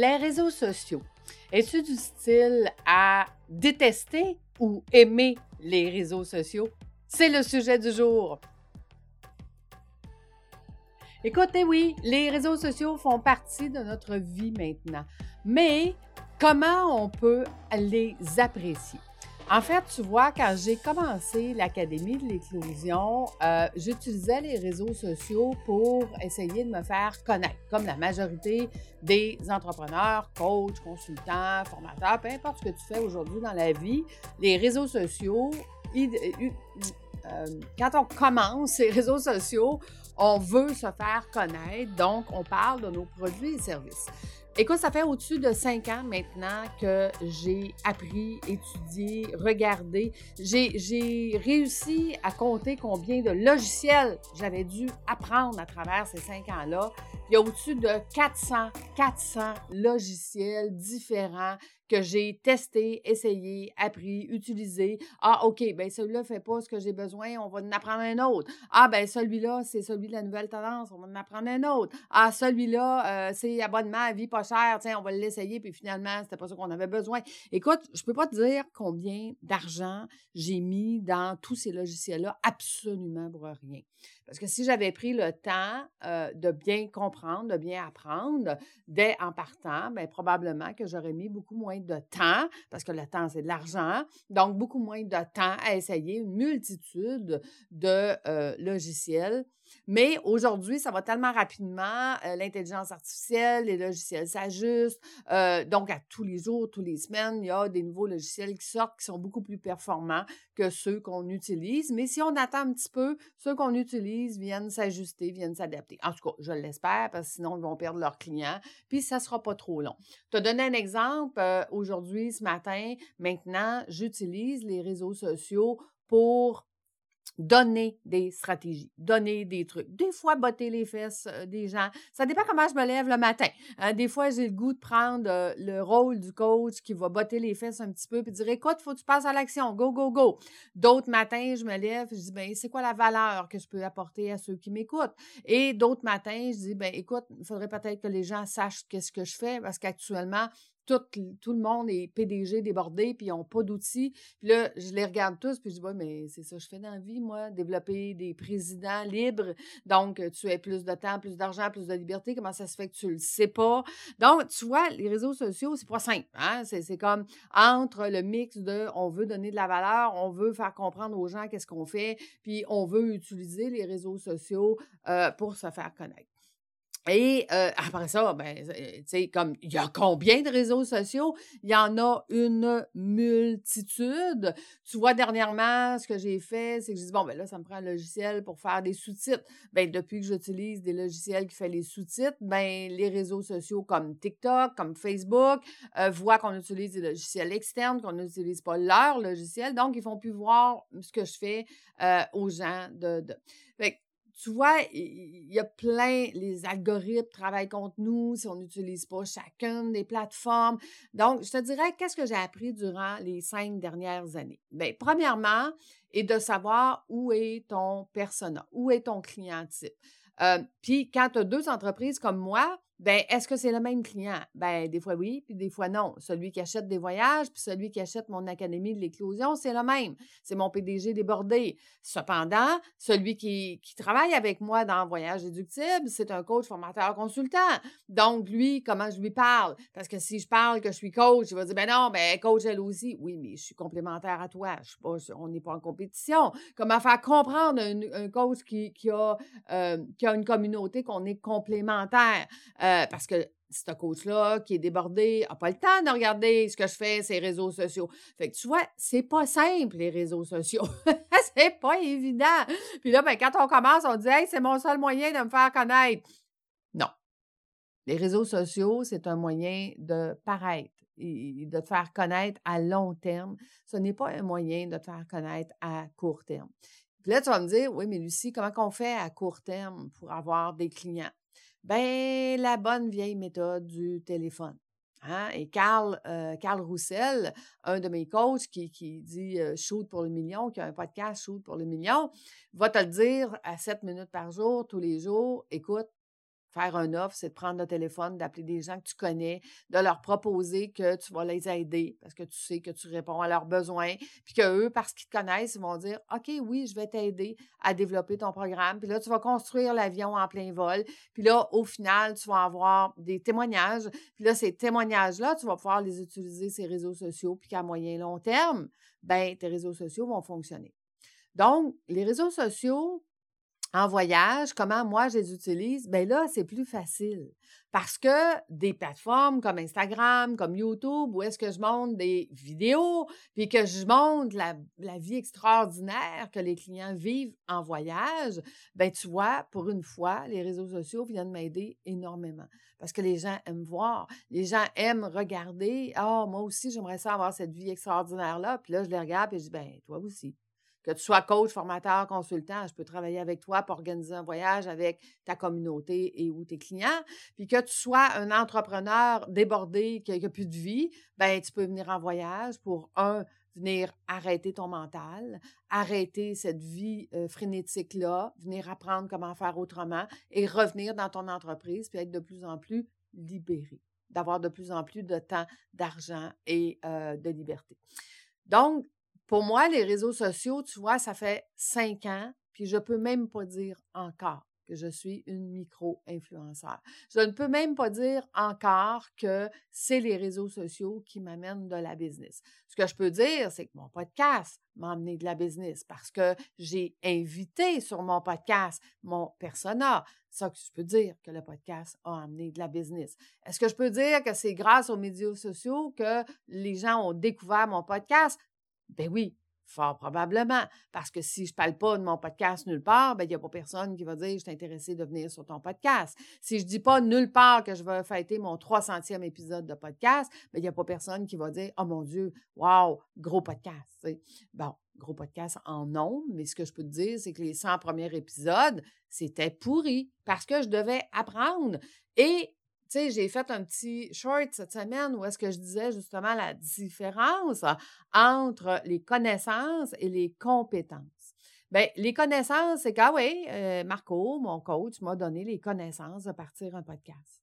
Les réseaux sociaux. Es-tu du style à détester ou aimer les réseaux sociaux? C'est le sujet du jour. Écoutez, oui, les réseaux sociaux font partie de notre vie maintenant. Mais comment on peut les apprécier? En fait, tu vois, quand j'ai commencé l'Académie de l'éclosion, euh, j'utilisais les réseaux sociaux pour essayer de me faire connaître, comme la majorité des entrepreneurs, coachs, consultants, formateurs, peu importe ce que tu fais aujourd'hui dans la vie, les réseaux sociaux, euh, quand on commence ces réseaux sociaux, on veut se faire connaître, donc on parle de nos produits et services. Écoute, ça fait au-dessus de cinq ans maintenant que j'ai appris, étudié, regardé. J'ai réussi à compter combien de logiciels j'avais dû apprendre à travers ces cinq ans-là. Il y a au-dessus de 400, 400 logiciels différents que j'ai testé, essayé, appris, utilisé. Ah, OK, ben celui-là ne fait pas ce que j'ai besoin, on va en apprendre un autre. Ah, ben celui-là, c'est celui de la nouvelle tendance, on va en apprendre un autre. Ah, celui-là, euh, c'est abonnement à vie pas cher, tiens, on va l'essayer, puis finalement, c'était pas ça qu'on avait besoin. Écoute, je peux pas te dire combien d'argent j'ai mis dans tous ces logiciels-là, absolument pour rien. Parce que si j'avais pris le temps euh, de bien comprendre, de bien apprendre dès en partant, bien, probablement que j'aurais mis beaucoup moins de temps, parce que le temps, c'est de l'argent, donc beaucoup moins de temps à essayer une multitude de euh, logiciels mais aujourd'hui, ça va tellement rapidement, euh, l'intelligence artificielle, les logiciels s'ajustent. Euh, donc, à tous les jours, tous les semaines, il y a des nouveaux logiciels qui sortent qui sont beaucoup plus performants que ceux qu'on utilise. Mais si on attend un petit peu, ceux qu'on utilise viennent s'ajuster, viennent s'adapter. En tout cas, je l'espère, parce que sinon, ils vont perdre leurs clients. Puis, ça ne sera pas trop long. Je te donner un exemple. Euh, aujourd'hui, ce matin, maintenant, j'utilise les réseaux sociaux pour donner des stratégies, donner des trucs. Des fois, botter les fesses euh, des gens. Ça dépend comment je me lève le matin. Hein. des fois, j'ai le goût de prendre euh, le rôle du coach qui va botter les fesses un petit peu puis dire écoute, faut que tu passes à l'action, go, go, go. D'autres matins, je me lève je dis ben c'est quoi la valeur que je peux apporter à ceux qui m'écoutent? Et d'autres matins, je dis ben écoute, il faudrait peut-être que les gens sachent qu'est-ce que je fais parce qu'actuellement, tout, le monde est PDG débordé, puis ils n'ont pas d'outils. Puis là, je les regarde tous, puis je dis, ouais, mais c'est ça je fais dans la vie, moi, développer des présidents libres. Donc, tu as plus de temps, plus d'argent, plus de liberté. Comment ça se fait que tu le sais pas? Donc, tu vois, les réseaux sociaux, c'est pas simple. Hein? C'est comme entre le mix de on veut donner de la valeur, on veut faire comprendre aux gens qu'est-ce qu'on fait, puis on veut utiliser les réseaux sociaux euh, pour se faire connaître. Et après ça, ben, tu sais, comme il y a combien de réseaux sociaux? Il y en a une multitude. Tu vois, dernièrement, ce que j'ai fait, c'est que je dis, bon, ben là, ça me prend un logiciel pour faire des sous-titres. Ben, depuis que j'utilise des logiciels qui font les sous-titres, ben, les réseaux sociaux comme TikTok, comme Facebook, voient qu'on utilise des logiciels externes, qu'on n'utilise pas leur logiciel. Donc, ils font plus voir ce que je fais aux gens de tu vois, il y a plein, les algorithmes travaillent contre nous si on n'utilise pas chacune des plateformes. Donc, je te dirais, qu'est-ce que j'ai appris durant les cinq dernières années? Bien, premièrement, est de savoir où est ton persona, où est ton client type. Euh, puis, quand tu as deux entreprises comme moi, ben, est-ce que c'est le même client? Ben, des fois oui, puis des fois non. Celui qui achète des voyages, puis celui qui achète mon Académie de l'éclosion, c'est le même. C'est mon PDG débordé. Cependant, celui qui, qui travaille avec moi dans Voyage déductible, c'est un coach formateur consultant. Donc, lui, comment je lui parle? Parce que si je parle que je suis coach, il va dire, ben non, ben coach elle aussi. Oui, mais je suis complémentaire à toi. On n'est pas en compétition. Comment faire comprendre un, un coach qui, qui, a, euh, qui a une communauté qu'on est complémentaire? Euh, euh, parce que ce coach-là qui est débordé n'a pas le temps de regarder ce que je fais, ces réseaux sociaux. Fait que tu vois, c'est pas simple, les réseaux sociaux. c'est pas évident. Puis là, ben, quand on commence, on dit Hey, c'est mon seul moyen de me faire connaître. Non. Les réseaux sociaux, c'est un moyen de paraître de te faire connaître à long terme. Ce n'est pas un moyen de te faire connaître à court terme. Puis là, tu vas me dire, oui, mais Lucie, comment on fait à court terme pour avoir des clients? Ben, la bonne vieille méthode du téléphone. Hein? Et Carl, euh, Carl Roussel, un de mes coachs qui, dit euh, shoot pour le million, qui a un podcast shoot pour le million, va te le dire à 7 minutes par jour, tous les jours. Écoute, faire un offre, c'est de prendre le téléphone, d'appeler des gens que tu connais, de leur proposer que tu vas les aider parce que tu sais que tu réponds à leurs besoins, puis qu'eux, parce qu'ils te connaissent, ils vont dire OK, oui, je vais t'aider à développer ton programme. Puis là, tu vas construire l'avion en plein vol. Puis là, au final, tu vas avoir des témoignages. Puis là, ces témoignages-là, tu vas pouvoir les utiliser, ces réseaux sociaux, puis qu'à moyen et long terme, ben tes réseaux sociaux vont fonctionner. Donc, les réseaux sociaux, en voyage, comment moi je les utilise? Bien là, c'est plus facile. Parce que des plateformes comme Instagram, comme YouTube, où est-ce que je montre des vidéos, puis que je montre la, vie extraordinaire que les clients vivent en voyage, ben tu vois, pour une fois, les réseaux sociaux viennent m'aider énormément. Parce que les gens aiment voir, les gens aiment regarder. Ah, moi aussi, j'aimerais ça avoir cette vie extraordinaire-là. Puis là, je les regarde et je dis, ben toi aussi. Que tu sois coach, formateur, consultant, je peux travailler avec toi pour organiser un voyage avec ta communauté et ou tes clients. Puis que tu sois un entrepreneur débordé qui n'a plus de vie, ben tu peux venir en voyage pour un venir arrêter ton mental, arrêter cette vie euh, frénétique-là, venir apprendre comment faire autrement et revenir dans ton entreprise puis être de plus en plus libéré, d'avoir de plus en plus de temps, d'argent et euh, de liberté. Donc, pour moi, les réseaux sociaux, tu vois, ça fait cinq ans, puis je ne peux même pas dire encore que je suis une micro-influenceur. Je ne peux même pas dire encore que c'est les réseaux sociaux qui m'amènent de la business. Ce que je peux dire, c'est que mon podcast m'a amené de la business parce que j'ai invité sur mon podcast mon persona. Ça que je peux dire que le podcast a amené de la business. Est-ce que je peux dire que c'est grâce aux médias sociaux que les gens ont découvert mon podcast? Ben oui, fort probablement. Parce que si je ne parle pas de mon podcast nulle part, ben il n'y a pas personne qui va dire je suis intéressé de venir sur ton podcast. Si je ne dis pas nulle part que je vais fêter mon 300e épisode de podcast, ben il n'y a pas personne qui va dire Oh mon Dieu, wow, gros podcast. Bon, gros podcast en nombre, mais ce que je peux te dire, c'est que les 100 premiers épisodes, c'était pourri parce que je devais apprendre. Et tu sais, j'ai fait un petit short cette semaine où est-ce que je disais justement la différence entre les connaissances et les compétences. Bien, les connaissances, c'est qu'ah oui, euh, Marco, mon coach, m'a donné les connaissances de partir un podcast.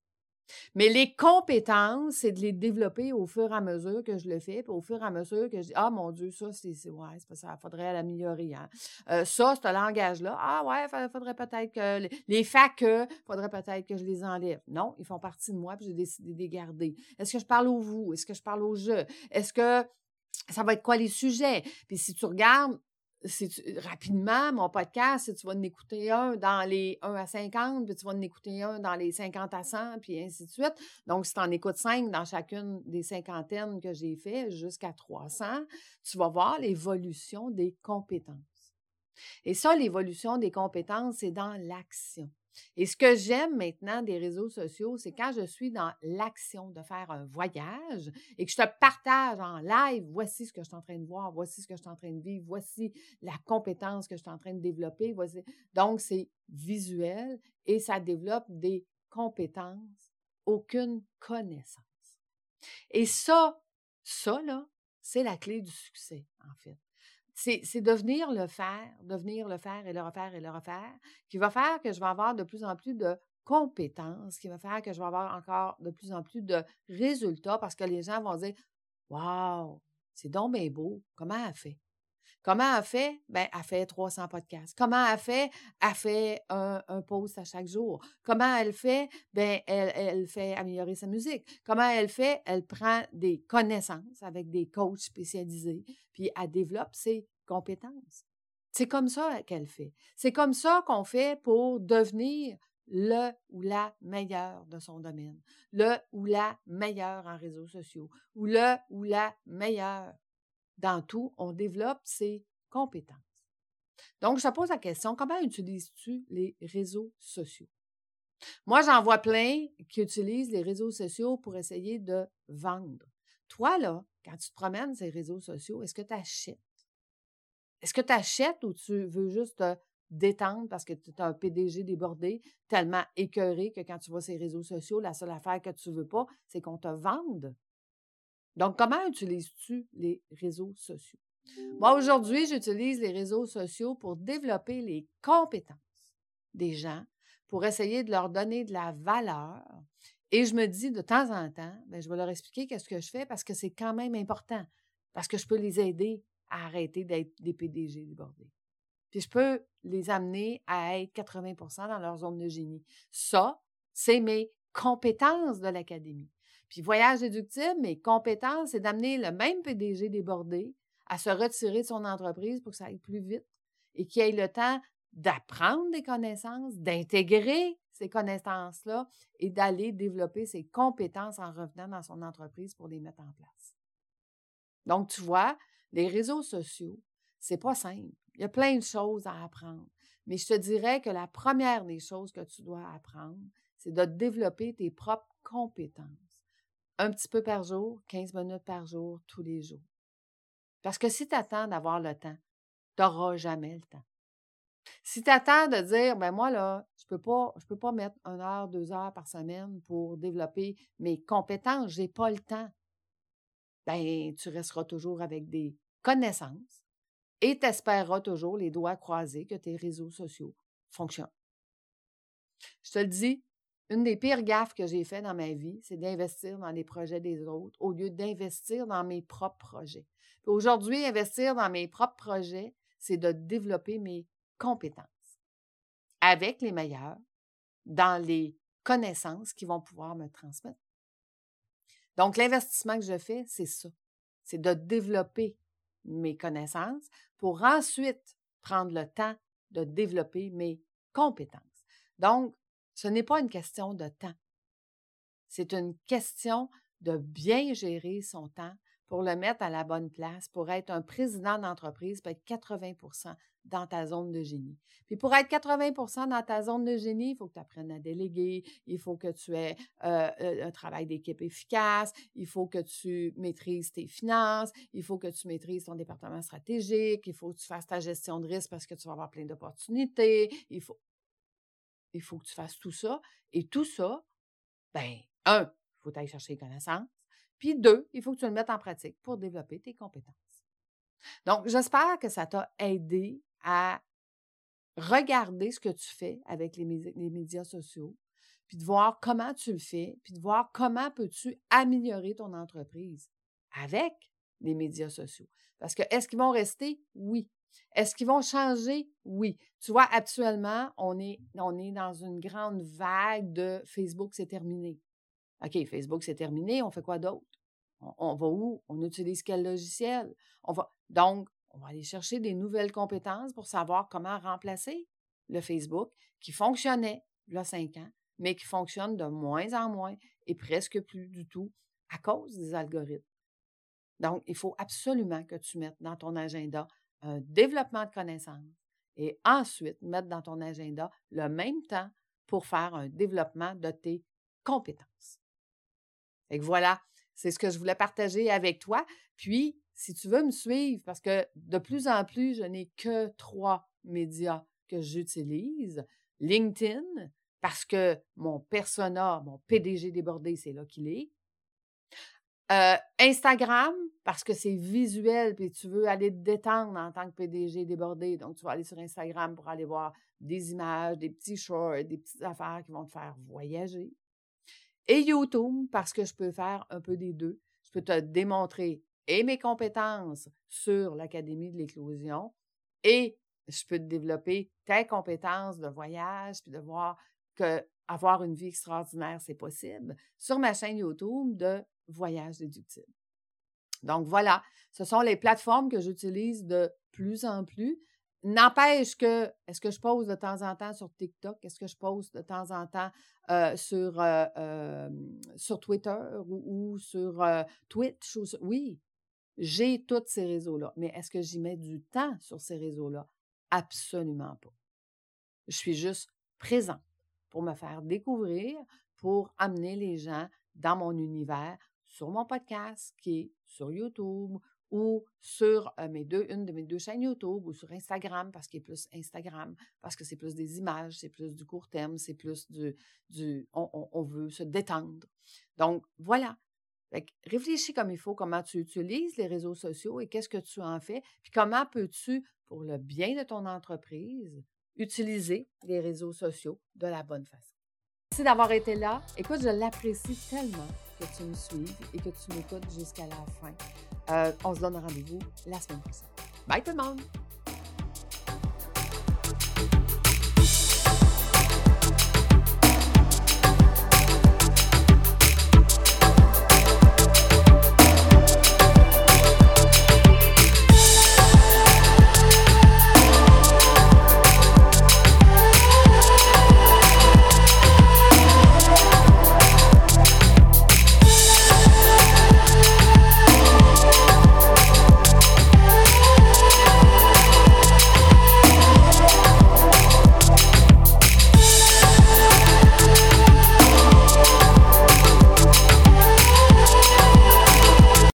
Mais les compétences, c'est de les développer au fur et à mesure que je le fais, puis au fur et à mesure que je dis Ah mon Dieu, ça, c'est ouais, ça faudrait l'améliorer. Hein. Euh, ça, ce langage-là, ah ouais, il faudrait peut-être que les, les il faudrait peut-être que je les enlève. Non, ils font partie de moi, puis j'ai décidé de les garder. Est-ce que je parle au vous? Est-ce que je parle au je? Est-ce que ça va être quoi les sujets? Puis si tu regardes, rapidement, mon podcast, si tu vas en écouter un dans les 1 à 50, puis tu vas en écouter un dans les 50 à 100, puis ainsi de suite. Donc, si tu en écoutes 5 dans chacune des cinquantaines que j'ai fait jusqu'à 300, tu vas voir l'évolution des compétences. Et ça, l'évolution des compétences, c'est dans l'action. Et ce que j'aime maintenant des réseaux sociaux, c'est quand je suis dans l'action de faire un voyage et que je te partage en live, voici ce que je suis en train de voir, voici ce que je suis en train de vivre, voici la compétence que je suis en train de développer. Donc, c'est visuel et ça développe des compétences, aucune connaissance. Et ça, ça, là, c'est la clé du succès, en fait c'est de venir le faire, de venir le faire et le refaire et le refaire, qui va faire que je vais avoir de plus en plus de compétences, qui va faire que je vais avoir encore de plus en plus de résultats parce que les gens vont dire Waouh, c'est donc bien beau, comment elle fait? Comment elle fait? Ben, elle fait 300 podcasts. Comment elle fait? Elle fait un, post à chaque jour. Comment elle fait? Ben, elle, elle fait améliorer sa musique. Comment elle fait? Elle prend des connaissances avec des coachs spécialisés, puis elle développe ses compétences. C'est comme ça qu'elle fait. C'est comme ça qu'on fait pour devenir le ou la meilleure de son domaine, le ou la meilleure en réseaux sociaux, ou le ou la meilleure dans tout, on développe ses compétences. Donc, je te pose la question, comment utilises-tu les réseaux sociaux? Moi, j'en vois plein qui utilisent les réseaux sociaux pour essayer de vendre. Toi, là, quand tu te promènes ces réseaux sociaux, est-ce que tu achètes? Est-ce que tu achètes ou tu veux juste te détendre parce que tu as un PDG débordé, tellement écœuré que quand tu vois ces réseaux sociaux, la seule affaire que tu veux pas, c'est qu'on te vende? Donc, comment utilises-tu les réseaux sociaux? Moi, aujourd'hui, j'utilise les réseaux sociaux pour développer les compétences des gens, pour essayer de leur donner de la valeur. Et je me dis de temps en temps, ben, je vais leur expliquer qu'est-ce que je fais parce que c'est quand même important, parce que je peux les aider à arrêter d'être des PDG débordés. Puis je peux les amener à être 80% dans leur zone de génie. Ça, c'est mes compétences de l'académie. Puis voyage déductible, mes compétences, c'est d'amener le même PDG débordé à se retirer de son entreprise pour que ça aille plus vite et qu'il ait le temps d'apprendre des connaissances, d'intégrer ces connaissances-là et d'aller développer ses compétences en revenant dans son entreprise pour les mettre en place. Donc, tu vois, les réseaux sociaux, c'est pas simple. Il y a plein de choses à apprendre. Mais je te dirais que la première des choses que tu dois apprendre, c'est de développer tes propres compétences. Un petit peu par jour, 15 minutes par jour, tous les jours. Parce que si tu attends d'avoir le temps, tu n'auras jamais le temps. Si tu attends de dire, ben moi, là, je je peux pas mettre une heure, deux heures par semaine pour développer mes compétences, j'ai pas le temps, ben, tu resteras toujours avec des connaissances et tu espéreras toujours les doigts croisés que tes réseaux sociaux fonctionnent. Je te le dis, une des pires gaffes que j'ai fait dans ma vie, c'est d'investir dans les projets des autres au lieu d'investir dans mes propres projets. Aujourd'hui, investir dans mes propres projets, c'est de développer mes compétences avec les meilleurs dans les connaissances qui vont pouvoir me transmettre. Donc, l'investissement que je fais, c'est ça. C'est de développer mes connaissances pour ensuite prendre le temps de développer mes compétences. Donc, ce n'est pas une question de temps. C'est une question de bien gérer son temps pour le mettre à la bonne place, pour être un président d'entreprise, peut être 80% dans ta zone de génie. Puis pour être 80% dans ta zone de génie, il faut que tu apprennes à déléguer, il faut que tu aies euh, euh, un travail d'équipe efficace, il faut que tu maîtrises tes finances, il faut que tu maîtrises ton département stratégique, il faut que tu fasses ta gestion de risque parce que tu vas avoir plein d'opportunités, il faut, il faut que tu fasses tout ça. Et tout ça, ben, un, il faut aller chercher les connaissances. Puis deux, il faut que tu le mettes en pratique pour développer tes compétences. Donc, j'espère que ça t'a aidé à regarder ce que tu fais avec les, médias sociaux, puis de voir comment tu le fais, puis de voir comment peux-tu améliorer ton entreprise avec les médias sociaux. Parce que est-ce qu'ils vont rester? Oui. Est-ce qu'ils vont changer? Oui. Tu vois, actuellement, on est, on est dans une grande vague de Facebook, c'est terminé. OK, Facebook, c'est terminé. On fait quoi d'autre? On, va où? On utilise quel logiciel? On va. Donc, on va aller chercher des nouvelles compétences pour savoir comment remplacer le Facebook qui fonctionnait il y a cinq ans, mais qui fonctionne de moins en moins et presque plus du tout à cause des algorithmes. Donc, il faut absolument que tu mettes dans ton agenda un développement de connaissances et ensuite mettre dans ton agenda le même temps pour faire un développement de tes compétences. Et voilà, c'est ce que je voulais partager avec toi. Puis, si tu veux me suivre, parce que de plus en plus, je n'ai que trois médias que j'utilise. LinkedIn, parce que mon persona, mon PDG débordé, c'est là qu'il est. Euh, Instagram, parce que c'est visuel, puis tu veux aller te détendre en tant que PDG débordé. Donc, tu vas aller sur Instagram pour aller voir des images, des petits shorts, des petites affaires qui vont te faire voyager. Et YouTube, parce que je peux faire un peu des deux. Je peux te démontrer et mes compétences sur l'Académie de l'éclosion et je peux te développer tes compétences de voyage, puis de voir que avoir une vie extraordinaire, c'est possible, sur ma chaîne YouTube de Voyage déductible. Donc voilà, ce sont les plateformes que j'utilise de plus en plus. N'empêche que, est-ce que je pose de temps en temps sur TikTok? Est-ce que je pose de temps en temps euh, sur, euh, sur Twitter ou, sur euh, Twitch? Oui, j'ai tous ces réseaux-là. Mais est-ce que j'y mets du temps sur ces réseaux-là? Absolument pas. Je suis juste présente pour me faire découvrir, pour amener les gens dans mon univers sur mon podcast qui est sur YouTube ou sur mes deux, une de mes deux chaînes YouTube ou sur Instagram parce qu'il est plus Instagram, parce que c'est plus des images, c'est plus du court terme, c'est plus du, du on, veut se détendre. Donc voilà. réfléchis comme il faut, comment tu utilises les réseaux sociaux et qu'est-ce que tu en fais, puis comment peux-tu, pour le bien de ton entreprise, utiliser les réseaux sociaux de la bonne façon. Merci d'avoir été là. Écoute, je l'apprécie tellement que tu me suives et que tu m'écoutes jusqu'à la fin. Euh, on se donne rendez-vous la semaine prochaine. Bye tout le monde!